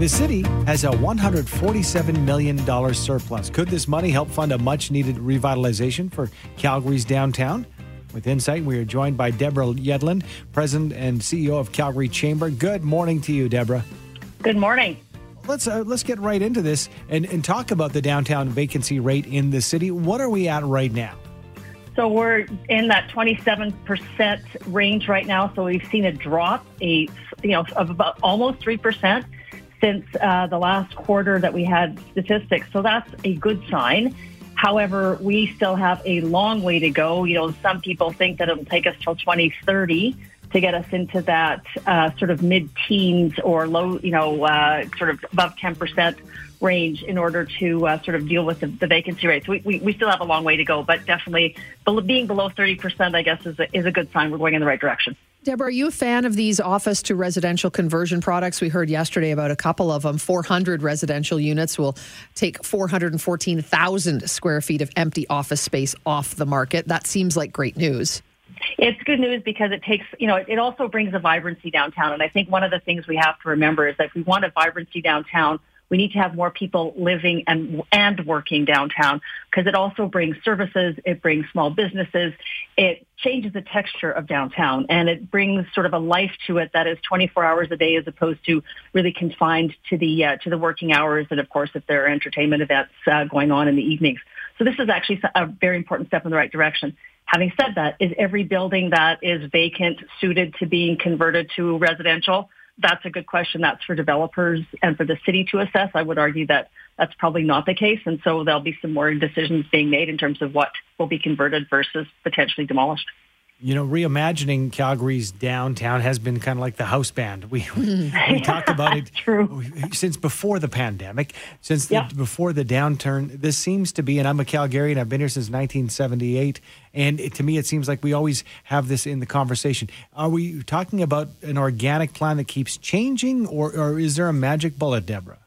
The city has a $147 million surplus. Could this money help fund a much needed revitalization for Calgary's downtown? With insight, we are joined by Deborah Yedlin, President and CEO of Calgary Chamber. Good morning to you, Deborah. Good morning. Let's uh, let's get right into this and, and talk about the downtown vacancy rate in the city. What are we at right now? So we're in that 27% range right now. So we've seen a drop, a you know, of about almost three percent since uh, the last quarter that we had statistics. So that's a good sign. However, we still have a long way to go. You know, some people think that it'll take us till 2030 to get us into that uh, sort of mid-teens or low, you know, uh, sort of above 10% range in order to uh, sort of deal with the, the vacancy rates. We, we, we, still have a long way to go, but definitely being below 30%, I guess, is a, is a good sign we're going in the right direction. Deborah, are you a fan of these office to residential conversion products? We heard yesterday about a couple of them. 400 residential units will take 414,000 square feet of empty office space off the market. That seems like great news. It's good news because it takes, you know, it also brings a vibrancy downtown. And I think one of the things we have to remember is that if we want a vibrancy downtown, we need to have more people living and and working downtown because it also brings services, it brings small businesses, it changes the texture of downtown, and it brings sort of a life to it that is 24 hours a day as opposed to really confined to the uh, to the working hours, and of course if there are entertainment events uh, going on in the evenings. So this is actually a very important step in the right direction. Having said that, is every building that is vacant suited to being converted to residential? that's a good question. That's for developers and for the city to assess. I would argue that that's probably not the case. And so there'll be some more decisions being made in terms of what will be converted versus potentially demolished you know, reimagining Calgary's downtown has been kind of like the house band. We we, we talked about it True. since before the pandemic, since the, before the downturn. This seems to be, and I'm a Calgarian. I've been here since 1978, and it, to me, it seems like we always have this in the conversation. Are we talking about an organic plan that keeps changing, or, or is there a magic bullet, Deborah?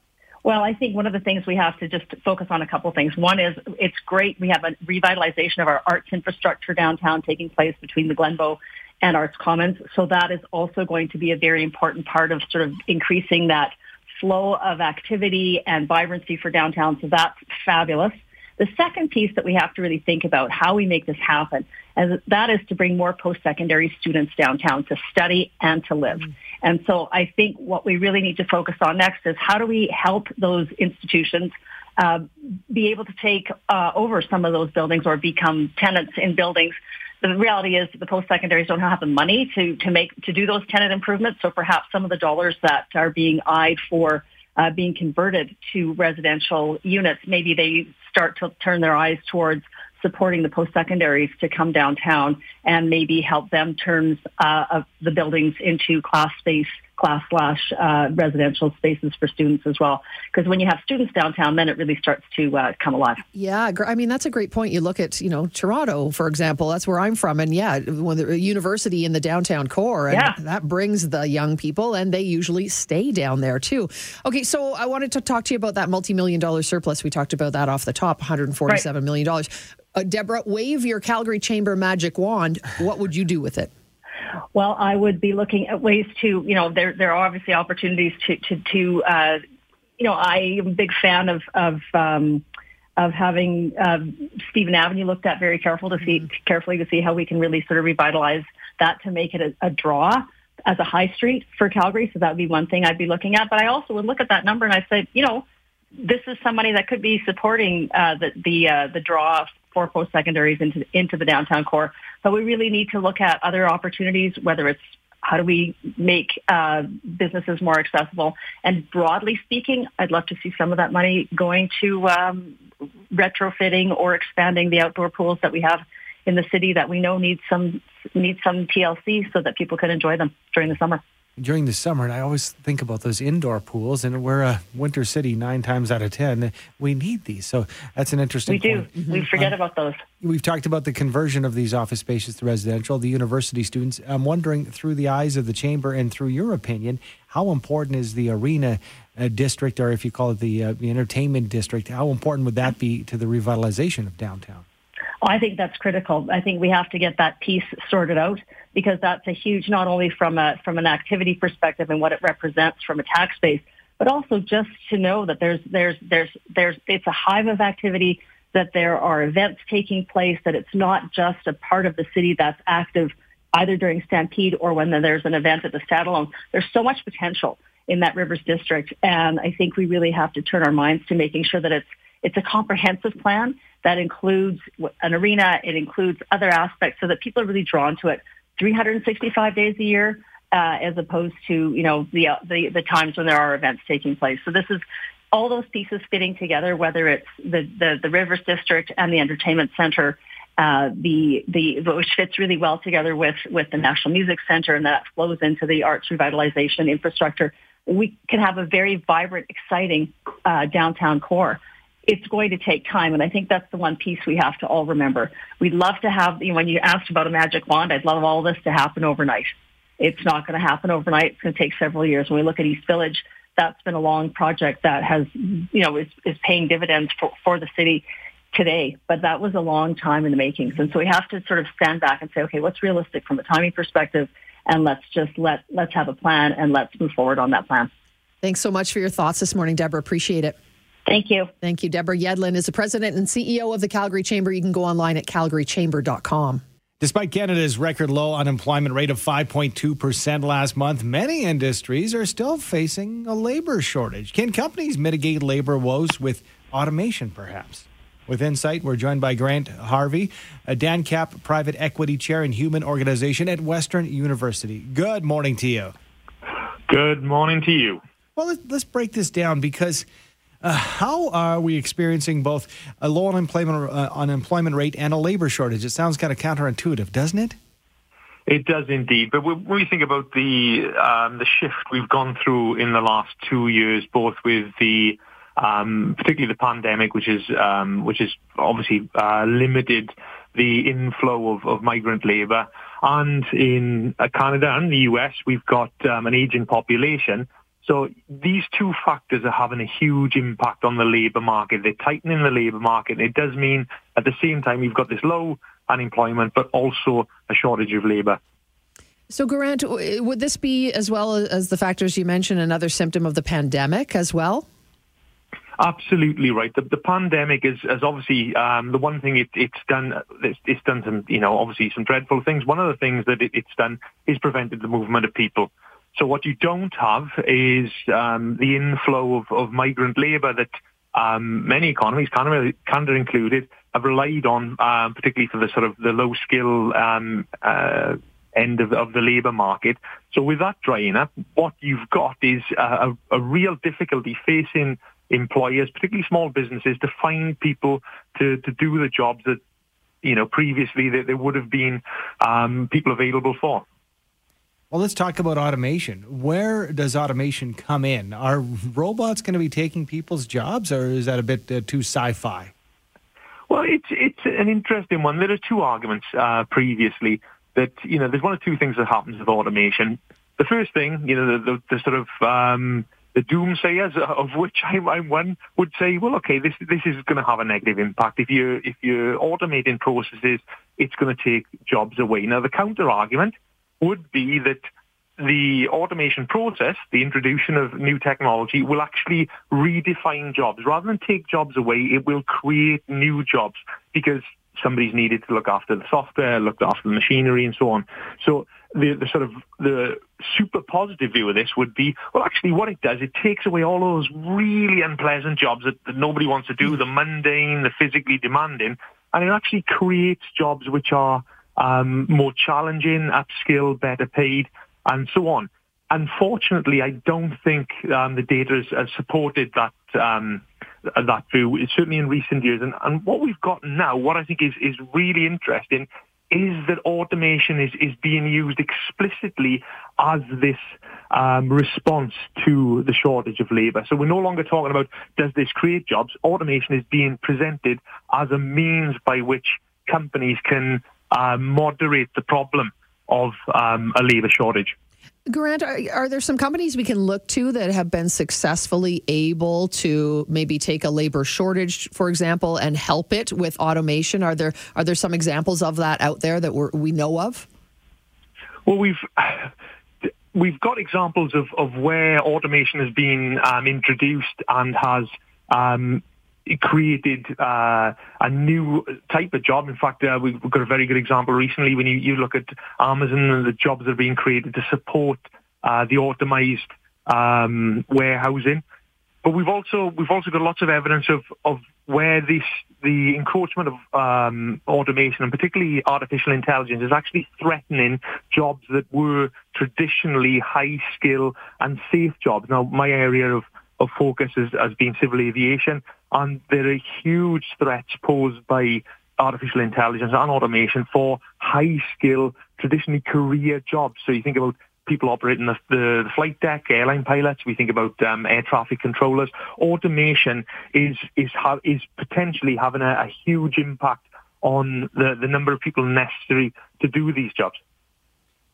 Well, I think one of the things we have to just focus on a couple of things. One is it's great we have a revitalization of our arts infrastructure downtown taking place between the Glenbow and Arts Commons. So that is also going to be a very important part of sort of increasing that flow of activity and vibrancy for downtown. So that's fabulous. The second piece that we have to really think about how we make this happen, and that is to bring more post-secondary students downtown to study and to live. Mm. And so I think what we really need to focus on next is how do we help those institutions uh, be able to take uh, over some of those buildings or become tenants in buildings. The reality is the post-secondaries don't have the money to, to make to do those tenant improvements. So perhaps some of the dollars that are being eyed for uh, being converted to residential units, maybe they start to turn their eyes towards supporting the post-secondaries to come downtown and maybe help them turn uh, the buildings into class space class slash uh, residential spaces for students as well. Because when you have students downtown, then it really starts to uh, come alive. Yeah, I mean that's a great point. You look at you know Toronto, for example. That's where I'm from, and yeah, when the university in the downtown core, and yeah. that brings the young people, and they usually stay down there too. Okay, so I wanted to talk to you about that multi-million dollar surplus. We talked about that off the top, 147 right. million dollars. Uh, Deborah, wave your Calgary Chamber magic wand. What would you do with it? Well, I would be looking at ways to, you know, there there are obviously opportunities to to to, uh, you know, I am a big fan of of um, of having uh, Stephen Avenue looked at very careful to see mm-hmm. carefully to see how we can really sort of revitalize that to make it a, a draw as a high street for Calgary. So that would be one thing I'd be looking at. But I also would look at that number and I say, you know, this is somebody that could be supporting uh, the the uh, the draw for post secondaries into into the downtown core. But we really need to look at other opportunities, whether it's how do we make uh, businesses more accessible? And broadly speaking, I'd love to see some of that money going to um, retrofitting or expanding the outdoor pools that we have in the city that we know need some need some TLC so that people can enjoy them during the summer during the summer, and I always think about those indoor pools, and we're a winter city nine times out of 10. We need these. So that's an interesting We do. Mm-hmm. We forget um, about those. We've talked about the conversion of these office spaces to residential, the university students. I'm wondering, through the eyes of the chamber and through your opinion, how important is the arena uh, district, or if you call it the, uh, the entertainment district, how important would that be to the revitalization of downtown? I think that's critical. I think we have to get that piece sorted out because that's a huge, not only from a from an activity perspective and what it represents from a tax base, but also just to know that there's there's there's there's it's a hive of activity, that there are events taking place, that it's not just a part of the city that's active either during Stampede or when there's an event at the Saddledome. There's so much potential in that Rivers district, and I think we really have to turn our minds to making sure that it's it's a comprehensive plan that includes an arena, it includes other aspects, so that people are really drawn to it. 365 days a year, uh, as opposed to you know the, the the times when there are events taking place. So this is all those pieces fitting together, whether it's the the, the Rivers District and the Entertainment Center. Uh, the the which fits really well together with with the National Music Center, and that flows into the arts revitalization infrastructure. We can have a very vibrant, exciting uh, downtown core it's going to take time. And I think that's the one piece we have to all remember. We'd love to have, you know, when you asked about a magic wand, I'd love all this to happen overnight. It's not going to happen overnight. It's going to take several years. When we look at East Village, that's been a long project that has, you know, is, is paying dividends for, for the city today. But that was a long time in the makings. And so we have to sort of stand back and say, okay, what's realistic from a timing perspective? And let's just let, let's have a plan and let's move forward on that plan. Thanks so much for your thoughts this morning, Deborah. Appreciate it. Thank you. Thank you. Deborah Yedlin is the president and CEO of the Calgary Chamber. You can go online at calgarychamber.com. Despite Canada's record low unemployment rate of 5.2% last month, many industries are still facing a labor shortage. Can companies mitigate labor woes with automation, perhaps? With Insight, we're joined by Grant Harvey, a Dancap private equity chair and human organization at Western University. Good morning to you. Good morning to you. Well, let's break this down because uh, how are we experiencing both a low unemployment uh, unemployment rate and a labor shortage? It sounds kind of counterintuitive, doesn't it? It does indeed. But when we think about the um, the shift we've gone through in the last two years, both with the um, particularly the pandemic, which is um, which is obviously uh, limited the inflow of, of migrant labour, and in uh, Canada and the US, we've got um, an aging population so these two factors are having a huge impact on the labour market. They're tightening the labour market. It does mean at the same time you've got this low unemployment, but also a shortage of labour. So, Grant, would this be, as well as the factors you mentioned, another symptom of the pandemic as well? Absolutely right. The, the pandemic is, is obviously um, the one thing it, it's done. It's, it's, done some, you know, obviously some dreadful things. One of the things that it, it's done is prevented the movement of people. So what you don't have is um, the inflow of, of migrant labour that um, many economies, Canada, Canada, included, have relied on, um, particularly for the sort of the low skill um, uh, end of, of the labour market. So with that drying up, what you've got is a, a, real difficulty facing employers, particularly small businesses, to find people to, to do the jobs that you know previously that there would have been um, people available for. Well, let's talk about automation. Where does automation come in? Are robots going to be taking people's jobs, or is that a bit uh, too sci-fi? Well, it's it's an interesting one. There are two arguments uh, previously that you know there's one or two things that happens with automation. The first thing, you know, the, the, the sort of um, the doomsayers, of which I'm, I'm, one, would say, well, okay, this this is going to have a negative impact. If you if you're automating processes, it's going to take jobs away. Now, the counter argument would be that the automation process, the introduction of new technology, will actually redefine jobs. Rather than take jobs away, it will create new jobs because somebody's needed to look after the software, look after the machinery, and so on. So the, the sort of the super positive view of this would be, well, actually, what it does, it takes away all those really unpleasant jobs that, that nobody wants to do, the mundane, the physically demanding, and it actually creates jobs which are um, more challenging, upskill, better paid, and so on. Unfortunately, I don't think um, the data has, has supported that um, that view. Certainly in recent years, and, and what we've got now, what I think is is really interesting, is that automation is, is being used explicitly as this um, response to the shortage of labour. So we're no longer talking about does this create jobs. Automation is being presented as a means by which companies can uh, moderate the problem of um, a labour shortage. Grant, are, are, there some companies we can look to that have been successfully able to maybe take a labor shortage, for example, and help it with automation? Are there are there some examples of that out there that we know of? Well, we've we've got examples of, of where automation has been um, introduced and has um, created uh, a new type of job. In fact, uh, we've got a very good example recently when you, you look at Amazon and the jobs that are being created to support uh, the automated um, warehousing. But we've also we've also got lots of evidence of, of where this the encroachment of um, automation and particularly artificial intelligence is actually threatening jobs that were traditionally high skill and safe jobs. Now, my area of of focus has, has been civil aviation, and there are huge threats posed by artificial intelligence and automation for high skill, traditionally career jobs. So you think about people operating the, the, flight deck, airline pilots. We think about um, air traffic controllers. Automation is is ha- is potentially having a, a huge impact on the, the number of people necessary to do these jobs.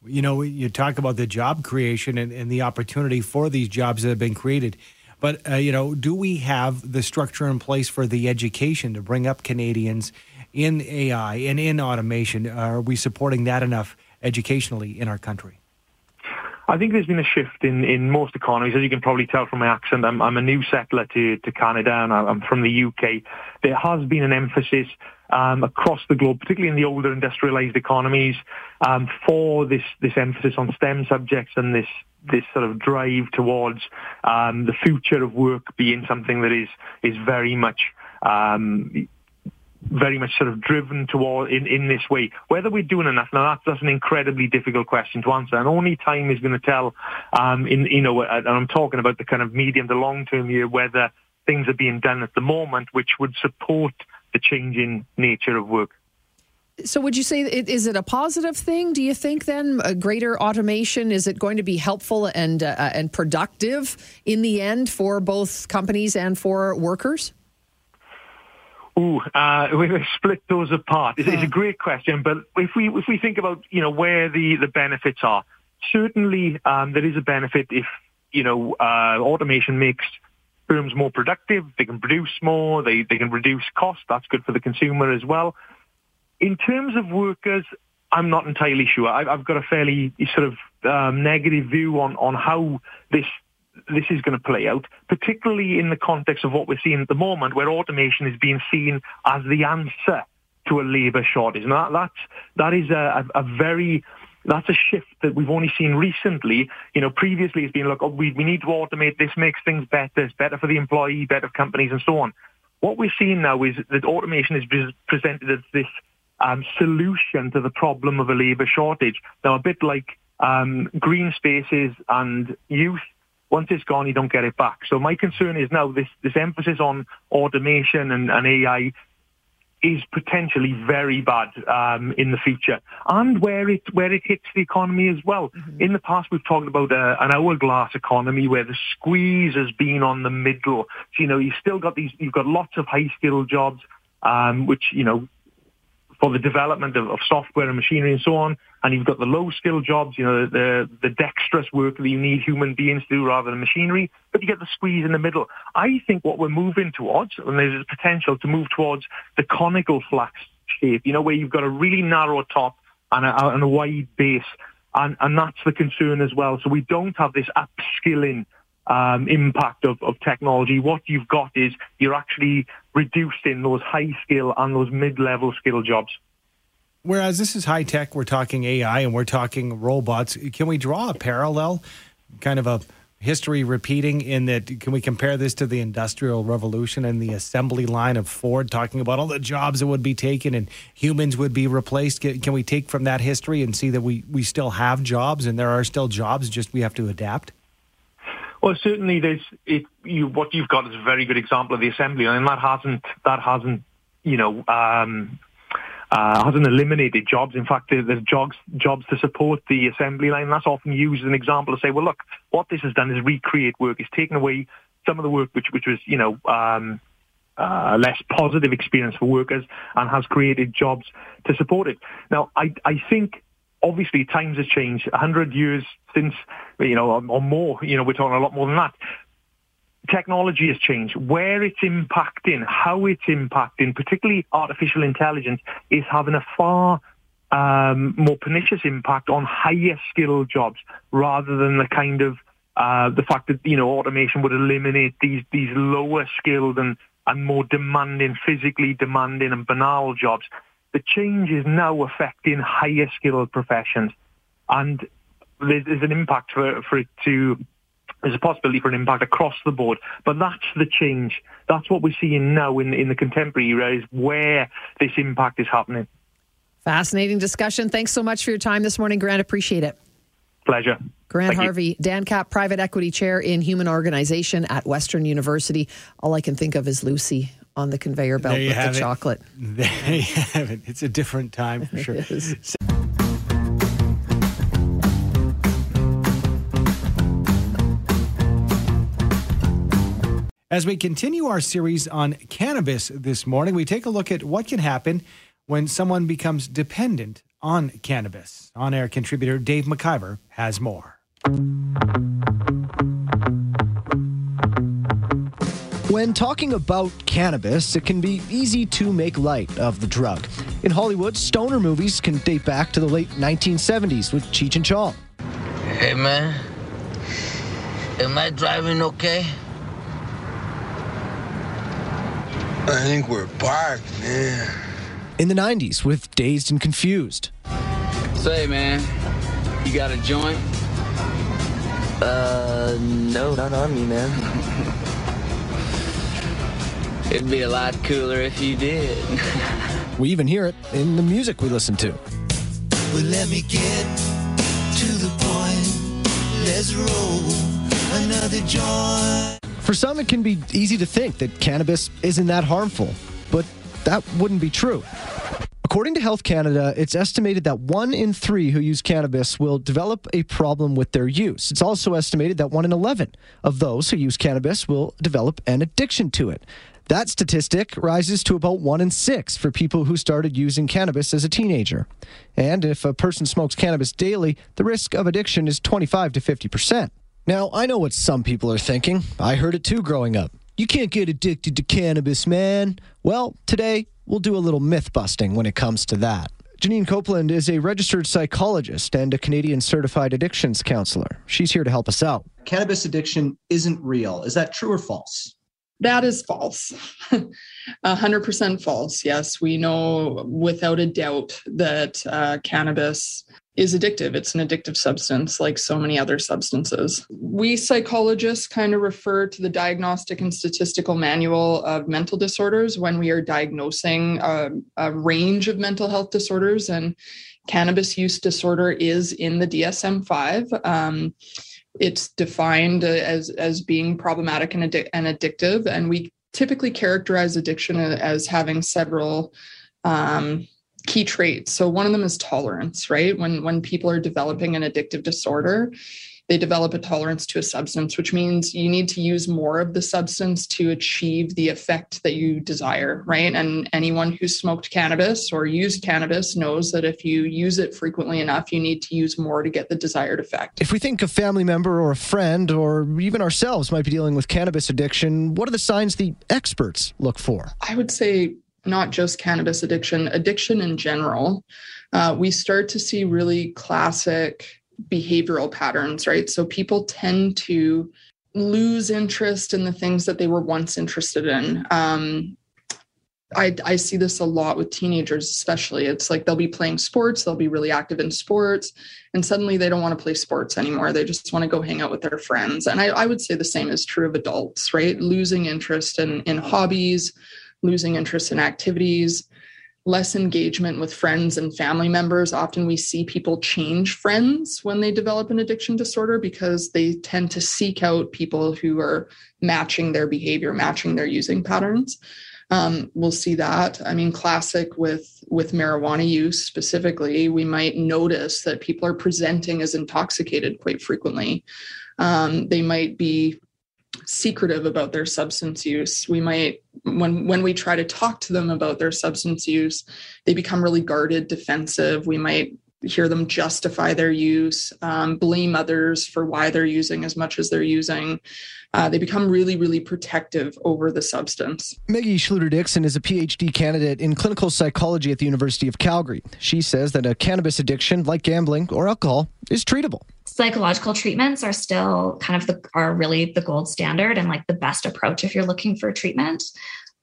You know, you talk about the job creation and, and the opportunity for these jobs that have been created. But, uh, you know, do we have the structure in place for the education to bring up Canadians in AI and in automation? Are we supporting that enough educationally in our country? I think there's been a shift in, in most economies. As you can probably tell from my accent, I'm, I'm a new settler to, to Canada and I'm from the UK. There has been an emphasis um, across the globe, particularly in the older industrialized economies, um, for this, this emphasis on STEM subjects and this this sort of drive towards um, the future of work being something that is is very much um, very much sort of driven toward in, in this way. Whether we're doing enough now, that's, that's an incredibly difficult question to answer, and only time is going to tell. Um, in you know, and I'm talking about the kind of medium to long term year, whether things are being done at the moment which would support the changing nature of work. So, would you say is it a positive thing? Do you think then a greater automation is it going to be helpful and uh, and productive in the end for both companies and for workers? Ooh, uh, we split those apart. It's, it's, a great question, but if we if we think about you know where the, the benefits are, certainly um, there is a benefit if you know uh, automation makes firms more productive. They can produce more. They they can reduce costs. That's good for the consumer as well. In terms of workers, I'm not entirely sure. I've, I've got a fairly sort of um, negative view on, on how this this is going to play out, particularly in the context of what we're seeing at the moment, where automation is being seen as the answer to a labour shortage. Now, that's, that is a, a very that's a shift that we've only seen recently. You know, previously it's been, look, oh, we, we need to automate. This makes things better. It's better for the employee, better for companies, and so on. What we're seeing now is that automation is presented as this um, solution to the problem of a labour shortage. Now, a bit like um, green spaces and youth, once it's gone, you don't get it back. So my concern is now this, this emphasis on automation and, and AI is potentially very bad um, in the future, and where it where it hits the economy as well. Mm-hmm. In the past, we've talked about uh, an hourglass economy where the squeeze has been on the middle. So you know you've still got these, you've got lots of high skilled jobs, um, which you know for the development of, of, software and machinery and so on. And you've got the low skill jobs, you know, the, the dexterous work that you need human beings to do rather than machinery. But you get the squeeze in the middle. I think what we're moving towards, and there's a potential to move towards the conical flask shape, you know, where you've got a really narrow top and a, and a wide base. And, and that's the concern as well. So we don't have this upskilling um, impact of, of technology. What you've got is you're actually reducing those high skill and those mid level skill jobs. Whereas this is high tech, we're talking AI and we're talking robots. Can we draw a parallel, kind of a history repeating in that can we compare this to the industrial revolution and the assembly line of ford talking about all the jobs that would be taken and humans would be replaced can we take from that history and see that we, we still have jobs and there are still jobs just we have to adapt well, certainly, there's it, you, what you've got is a very good example of the assembly line, and that hasn't that hasn't you know um, uh, hasn't eliminated jobs. In fact, there's jobs jobs to support the assembly line. That's often used as an example to say, well, look, what this has done is recreate work. It's taken away some of the work which which was you know. Um, uh, less positive experience for workers and has created jobs to support it. Now, I, I think obviously times have changed. A hundred years since, you know, or more, you know, we're talking a lot more than that. Technology has changed. Where it's impacting, how it's impacting, particularly artificial intelligence, is having a far um, more pernicious impact on higher skilled jobs rather than the kind of uh, the fact that you know automation would eliminate these these lower skilled and and more demanding, physically demanding and banal jobs. The change is now affecting higher skilled professions, and there's, there's an impact for for it to there's a possibility for an impact across the board. But that's the change. That's what we're seeing now in, in the contemporary era is where this impact is happening. Fascinating discussion. Thanks so much for your time this morning, Grant. Appreciate it. Pleasure. Grant Thank Harvey, you. Dancap, private equity chair in human organization at Western University. All I can think of is Lucy on the conveyor belt with the it. chocolate. There you have it. It's a different time for sure. As we continue our series on cannabis this morning, we take a look at what can happen when someone becomes dependent on cannabis. On air contributor Dave McIver has more. When talking about cannabis, it can be easy to make light of the drug. In Hollywood, stoner movies can date back to the late 1970s with Cheech and Chong. Hey, man. Am I driving okay? I think we're parked, man in the 90s with Dazed and Confused. Say, man, you got a joint? Uh, no, not on me, man. It'd be a lot cooler if you did. we even hear it in the music we listen to. Well, let me get to the point. Let's roll another joint. For some, it can be easy to think that cannabis isn't that harmful, but that wouldn't be true. According to Health Canada, it's estimated that one in three who use cannabis will develop a problem with their use. It's also estimated that one in 11 of those who use cannabis will develop an addiction to it. That statistic rises to about one in six for people who started using cannabis as a teenager. And if a person smokes cannabis daily, the risk of addiction is 25 to 50%. Now, I know what some people are thinking. I heard it too growing up. You can't get addicted to cannabis, man. Well, today we'll do a little myth busting when it comes to that. Janine Copeland is a registered psychologist and a Canadian certified addictions counselor. She's here to help us out. Cannabis addiction isn't real. Is that true or false? That is false. 100% false. Yes, we know without a doubt that uh, cannabis is addictive. It's an addictive substance, like so many other substances. We psychologists kind of refer to the Diagnostic and Statistical Manual of Mental Disorders when we are diagnosing a, a range of mental health disorders, and cannabis use disorder is in the DSM 5. Um, it's defined as, as being problematic and, and addictive, and we typically characterize addiction as having several. Um, key traits. So one of them is tolerance, right? When when people are developing an addictive disorder, they develop a tolerance to a substance, which means you need to use more of the substance to achieve the effect that you desire, right? And anyone who's smoked cannabis or used cannabis knows that if you use it frequently enough, you need to use more to get the desired effect. If we think a family member or a friend or even ourselves might be dealing with cannabis addiction, what are the signs the experts look for? I would say not just cannabis addiction, addiction in general, uh, we start to see really classic behavioral patterns, right? So people tend to lose interest in the things that they were once interested in. Um, I, I see this a lot with teenagers, especially. It's like they'll be playing sports, they'll be really active in sports, and suddenly they don't want to play sports anymore. They just want to go hang out with their friends. And I, I would say the same is true of adults, right? Losing interest in, in hobbies, losing interest in activities, less engagement with friends and family members. Often we see people change friends when they develop an addiction disorder because they tend to seek out people who are matching their behavior, matching their using patterns. Um, we'll see that. I mean, classic with with marijuana use specifically, we might notice that people are presenting as intoxicated quite frequently. Um, they might be secretive about their substance use we might when when we try to talk to them about their substance use they become really guarded defensive we might hear them justify their use, um, blame others for why they're using as much as they're using. Uh, they become really, really protective over the substance. Maggie Schluter Dixon is a PhD candidate in clinical psychology at the University of Calgary. She says that a cannabis addiction, like gambling or alcohol, is treatable. Psychological treatments are still kind of the are really the gold standard and like the best approach if you're looking for treatment.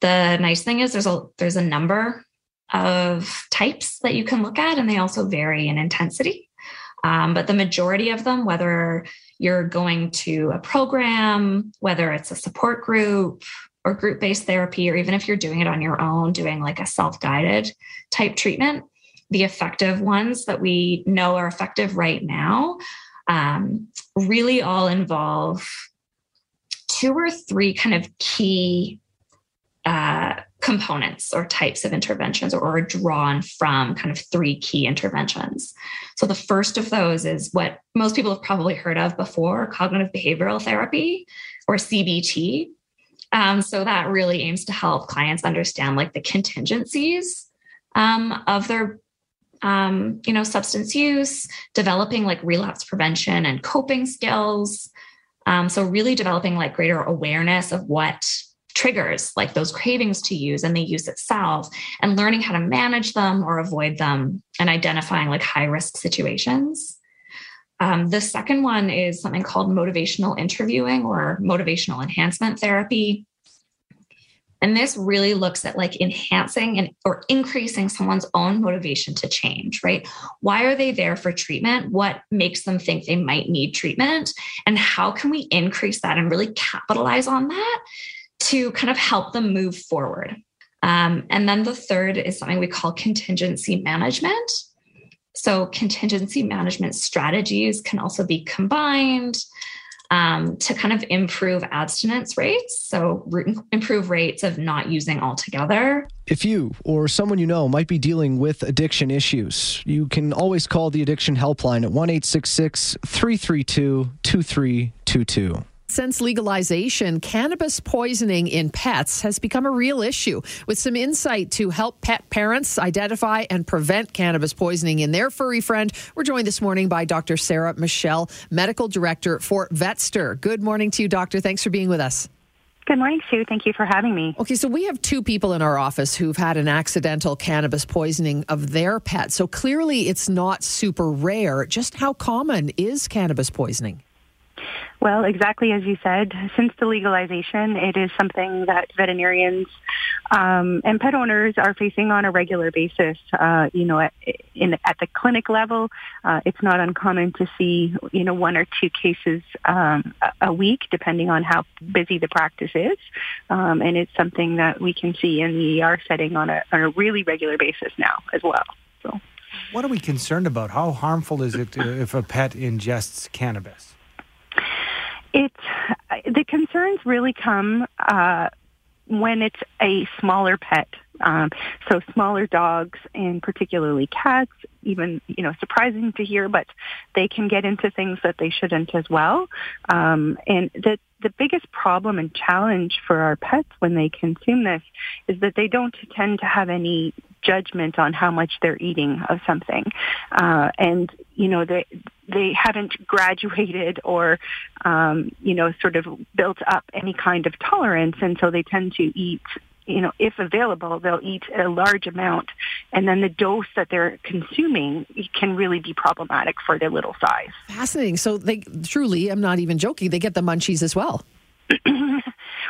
The nice thing is there's a there's a number of types that you can look at, and they also vary in intensity. Um, but the majority of them, whether you're going to a program, whether it's a support group or group based therapy, or even if you're doing it on your own, doing like a self guided type treatment, the effective ones that we know are effective right now um, really all involve two or three kind of key uh, components or types of interventions or are drawn from kind of three key interventions. So the first of those is what most people have probably heard of before cognitive behavioral therapy or CBT. Um, so that really aims to help clients understand like the contingencies um, of their um, you know substance use developing like relapse prevention and coping skills. Um, so really developing like greater awareness of what triggers like those cravings to use and the use itself and learning how to manage them or avoid them and identifying like high risk situations. Um, the second one is something called motivational interviewing or motivational enhancement therapy and this really looks at like enhancing and or increasing someone's own motivation to change, right? Why are they there for treatment? What makes them think they might need treatment? And how can we increase that and really capitalize on that to kind of help them move forward. Um, and then the third is something we call contingency management. So, contingency management strategies can also be combined um, to kind of improve abstinence rates. So, improve rates of not using altogether. If you or someone you know might be dealing with addiction issues, you can always call the addiction helpline at 1 332 2322. Since legalization, cannabis poisoning in pets has become a real issue. With some insight to help pet parents identify and prevent cannabis poisoning in their furry friend, we're joined this morning by Dr. Sarah Machell, Medical Director for Vetster. Good morning to you, Doctor. Thanks for being with us. Good morning, Sue. Thank you for having me. Okay, so we have two people in our office who've had an accidental cannabis poisoning of their pet. So clearly it's not super rare. Just how common is cannabis poisoning? Well, exactly as you said, since the legalization, it is something that veterinarians um, and pet owners are facing on a regular basis. Uh, you know, at, in, at the clinic level, uh, it's not uncommon to see, you know, one or two cases um, a week, depending on how busy the practice is. Um, and it's something that we can see in the ER setting on a, on a really regular basis now as well. So. What are we concerned about? How harmful is it if a pet ingests cannabis? It's the concerns really come uh, when it's a smaller pet. Um, so smaller dogs and particularly cats, even you know, surprising to hear, but they can get into things that they shouldn't as well. Um, and the the biggest problem and challenge for our pets when they consume this is that they don't tend to have any judgment on how much they're eating of something. Uh, and, you know, they, they haven't graduated or, um, you know, sort of built up any kind of tolerance. And so they tend to eat you know, if available, they'll eat a large amount, and then the dose that they're consuming can really be problematic for their little size. Fascinating. So they truly, I'm not even joking, they get the munchies as well.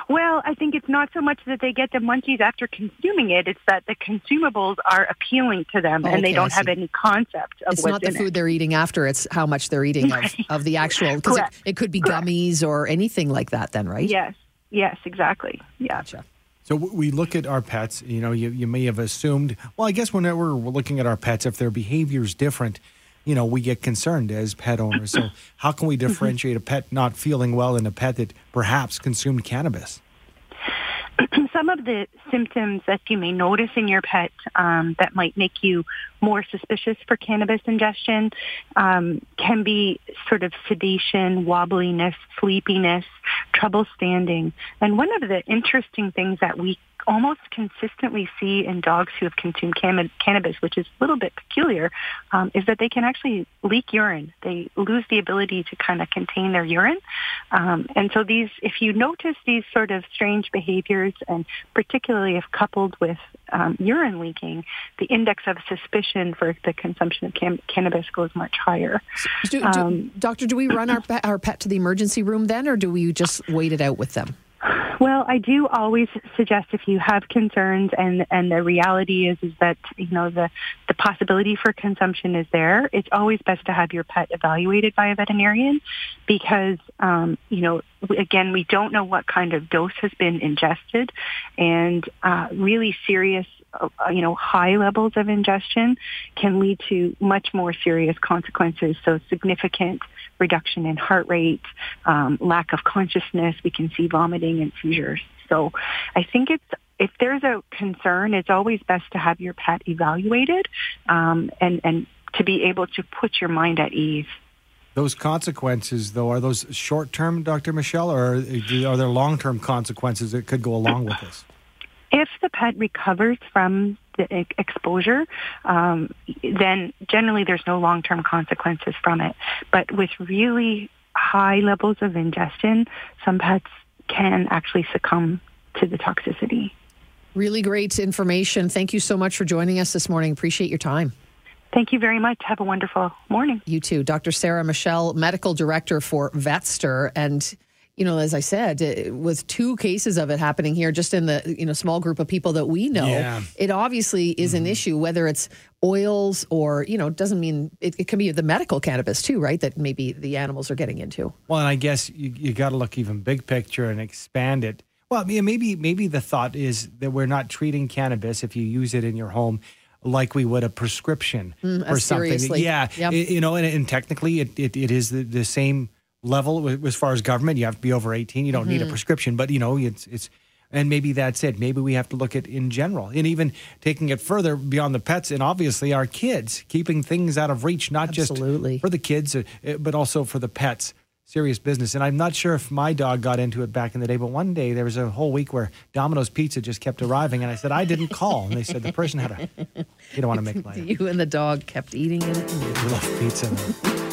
Well, I think it's not so much that they get the munchies after consuming it; it's that the consumables are appealing to them, okay, and they don't have any concept of it's what's not the food it. they're eating after; it's how much they're eating of, of the actual. Because it, it, could be Correct. gummies or anything like that. Then, right? Yes. Yes. Exactly. Yeah. Gotcha. So we look at our pets. You know, you, you may have assumed. Well, I guess whenever we're looking at our pets, if their behavior is different, you know, we get concerned as pet owners. So how can we differentiate a pet not feeling well and a pet that perhaps consumed cannabis? Some of the symptoms that you may notice in your pet um, that might make you more suspicious for cannabis ingestion um, can be sort of sedation, wobbliness, sleepiness, trouble standing. And one of the interesting things that we almost consistently see in dogs who have consumed cam- cannabis, which is a little bit peculiar, um, is that they can actually leak urine. They lose the ability to kind of contain their urine. Um, and so these, if you notice these sort of strange behaviors, and particularly if coupled with um, urine leaking, the index of suspicion for the consumption of cam- cannabis goes much higher. Do, do, um, doctor, do we run our, our pet to the emergency room then, or do we just wait it out with them? Well, I do always suggest if you have concerns and and the reality is is that you know the the possibility for consumption is there. It's always best to have your pet evaluated by a veterinarian because um, you know again we don't know what kind of dose has been ingested, and uh, really serious you know, high levels of ingestion can lead to much more serious consequences. So significant reduction in heart rate, um, lack of consciousness. We can see vomiting and seizures. So I think it's if there's a concern, it's always best to have your pet evaluated um, and and to be able to put your mind at ease. Those consequences, though, are those short term, Dr. Machell, or are there long term consequences that could go along with this? Pet recovers from the exposure, um, then generally there's no long-term consequences from it. But with really high levels of ingestion, some pets can actually succumb to the toxicity. Really great information. Thank you so much for joining us this morning. Appreciate your time. Thank you very much. Have a wonderful morning. You too. Dr. Sarah Machell, Medical Director for Vetster. And you know, as I said, with two cases of it happening here, just in the you know small group of people that we know, yeah. it obviously is mm-hmm. an issue. Whether it's oils or you know, doesn't mean it, it can be the medical cannabis too, right? That maybe the animals are getting into. Well, and I guess you, you got to look even big picture and expand it. Well, maybe maybe the thought is that we're not treating cannabis if you use it in your home like we would a prescription mm, or something. Seriously. Yeah, yep. it, you know, and, and technically it, it, it is the, the same level as far as government. You have to be over 18. You don't mm-hmm. need a mm-hmm. prescription, but you know, it's, it's, and maybe that's it. Maybe we have to look at in general and even taking it further beyond the pets and obviously our kids, keeping things out of reach, not Absolutely. just for the kids, uh, but also for the pets serious business. And I'm not sure if my dog got into it back in the day, but one day there was a whole week where Domino's Pizza just kept arriving, and I said I didn't call, and they said the person had a. You don't want to make light. you and the dog kept eating it. We love pizza.